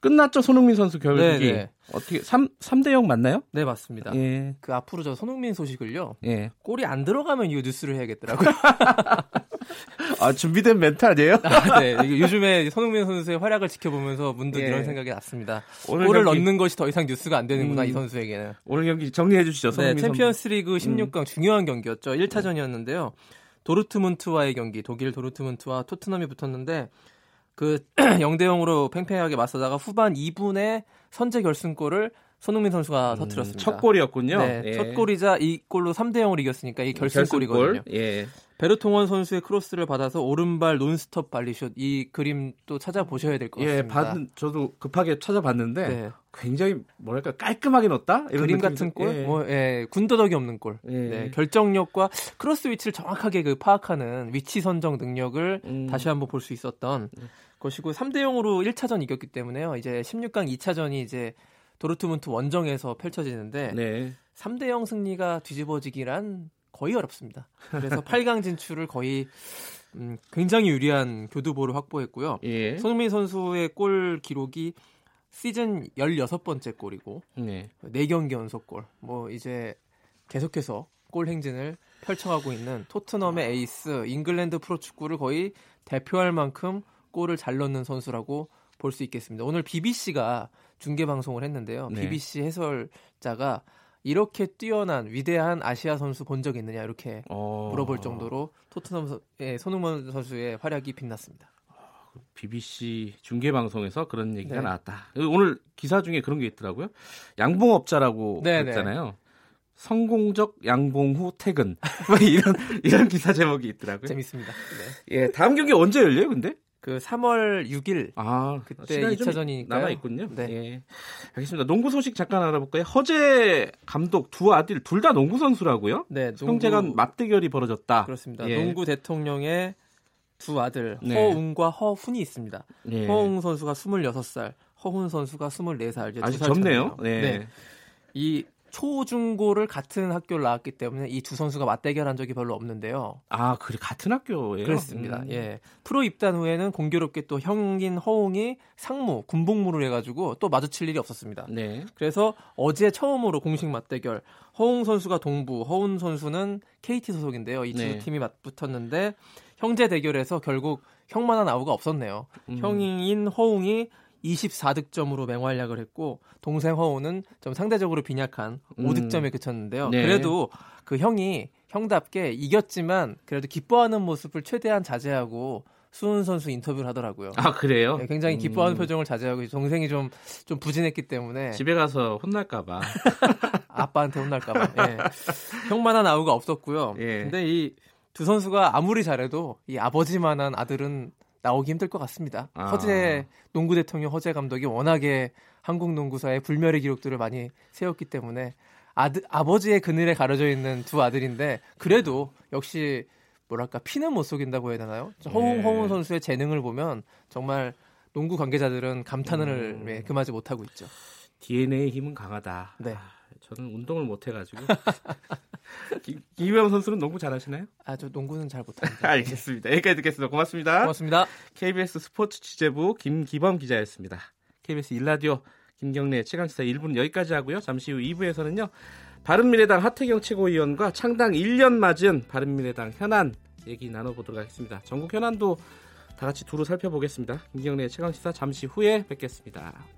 끝났죠 손흥민 선수 결국이 네, 네. 어떻게 3 3대 0 맞나요? 네 맞습니다. 예. 그 앞으로 저 손흥민 소식을요. 예. 골이 안 들어가면 이 뉴스를 해야겠더라고요. 아 준비된 멘트 아니에요? 아, 네. 요즘에 손흥민 선수의 활약을 지켜보면서 문득 예. 이런 생각이 났습니다. 오늘 골을 경기... 넣는 것이 더 이상 뉴스가 안 되는구나 음, 이 선수에게는. 오늘 경기 정리해 주시죠. 네, 챔피언스리그 16강 음. 중요한 경기였죠. 1차전이었는데요. 도르트문트와의 경기, 독일 도르트문트와 토트넘이 붙었는데 그 0대 0으로 팽팽하게 맞서다가 후반 2분에 선제 결승골을 손흥민 선수가 음, 터뜨렸습니다. 첫 골이었군요. 네, 예. 첫 골이자 이 골로 3대 0으로 이겼으니까 이 결승골이거든요. 결승골? 예. 베르통원 선수의 크로스를 받아서 오른발 논스톱 발리슛 이 그림 또 찾아보셔야 될것 예, 같습니다. 예, 받, 저도 급하게 찾아봤는데 네. 굉장히 뭐랄까 깔끔하게 넣었다 이런 그림 같은 골, 예. 뭐 예, 군더더기 없는 골, 예. 네, 결정력과 크로스 위치를 정확하게 그 파악하는 위치 선정 능력을 음. 다시 한번 볼 수 있었던 음. 것이고 3대 0으로 1차전 이겼기 때문에요. 이제 16강 2차전이 이제 도르트문트 원정에서 펼쳐지는데 네. 3대 0 승리가 뒤집어지기란 거의 어렵습니다. 그래서 8강 진출을 거의 음, 굉장히 유리한 교두보를 확보했고요. 예. 손흥민 선수의 골 기록이 시즌 16번째 골이고 네. 4경기 연속 골. 뭐 이제 계속해서 골 행진을 펼쳐가고 있는 토트넘의 에이스 잉글랜드 프로축구를 거의 대표할 만큼 골을 잘 넣는 선수라고 볼 수 있겠습니다. 오늘 BBC가 중계 방송을 했는데요. 네. BBC 해설자가 이렇게 뛰어난 위대한 아시아 선수 본 적 있느냐 이렇게 어... 물어볼 정도로 토트넘의 손흥민 선수의 활약이 빛났습니다. BBC 중계 방송에서 그런 얘기가 네. 나왔다. 오늘 기사 중에 그런 게 있더라고요. 양봉업자라고 네, 네. 그랬잖아요. 성공적 양봉 후 퇴근. 뭐 이런 이런 기사 제목이 있더라고요. 재밌습니다. 네. 예, 다음 경기 언제 열려요, 근데? 그 3월 6일 아, 그때 2차전이니까 남아 있군요. 네. 예. 알겠습니다. 농구 소식 잠깐 알아볼까요? 허재 감독 두 아들 둘 다 농구 선수라고요? 네. 농구... 형제간 맞대결이 벌어졌다. 그렇습니다. 예. 농구 대통령의 두 아들 네. 허웅과 허훈이 있습니다. 예. 허웅 선수가 26살, 허훈 선수가 24살. 이제 아직 젊네요. 네. 네. 이 초중고를 같은 학교를 나왔기 때문에 이 두 선수가 맞대결한 적이 별로 없는데요. 아, 그래 같은 학교예요? 그렇습니다. 음. 예. 프로 입단 후에는 공교롭게 또 형인 허웅이 상무 군복무를 해가지고 또 마주칠 일이 없었습니다. 네. 그래서 어제 처음으로 공식 맞대결 허웅 선수가 동부, 허훈 선수는 KT 소속인데요. 이두 네. 팀이 맞붙었는데 형제 대결에서 결국 형만한 아우가 없었네요. 음. 형인 허웅이 24득점으로 맹활약을 했고 동생 허우는 좀 상대적으로 빈약한 5득점에 음. 그쳤는데요. 네. 그래도 그 형이 형답게 이겼지만 그래도 기뻐하는 모습을 최대한 자제하고 수훈 선수 인터뷰를 하더라고요. 아 그래요? 네, 굉장히 기뻐하는 음. 표정을 자제하고 동생이 좀 좀 부진했기 때문에 집에 가서 혼날까봐 아빠한테 혼날까봐 예. 형만한 아우가 없었고요. 예. 근데 이 두 선수가 아무리 잘해도 이 아버지만한 아들은 나오기 힘들 것 같습니다. 아. 허재 농구 대통령 허재 감독이 워낙에 한국 농구사의 불멸의 기록들을 많이 세웠기 때문에 아들, 아버지의 그늘에 가려져 있는 두 아들인데 그래도 역시 뭐랄까 피는 못 속인다고 해야 되나요? 허웅 예. 허웅 선수의 재능을 보면 정말 농구 관계자들은 감탄을 음. 예, 금하지 못하고 있죠. DNA의 힘은 강하다. 네. 아, 저는 운동을 못 해가지고 김희영 선수는 농구 잘하시나요? 아, 저 농구는 잘 못합니다. 알겠습니다. 여기까지 듣겠습니다. 고맙습니다. 고맙습니다. KBS 스포츠 취재부 김기범 기자였습니다. KBS 일라디오 김경래 최강시사 1부는 여기까지 하고요. 잠시 후 2부에서는요. 바른미래당 하태경 최고위원과 창당 1년 맞은 바른미래당 현안 얘기 나눠보도록 하겠습니다. 전국 현안도 다 같이 두루 살펴보겠습니다. 김경래 최강시사 잠시 후에 뵙겠습니다.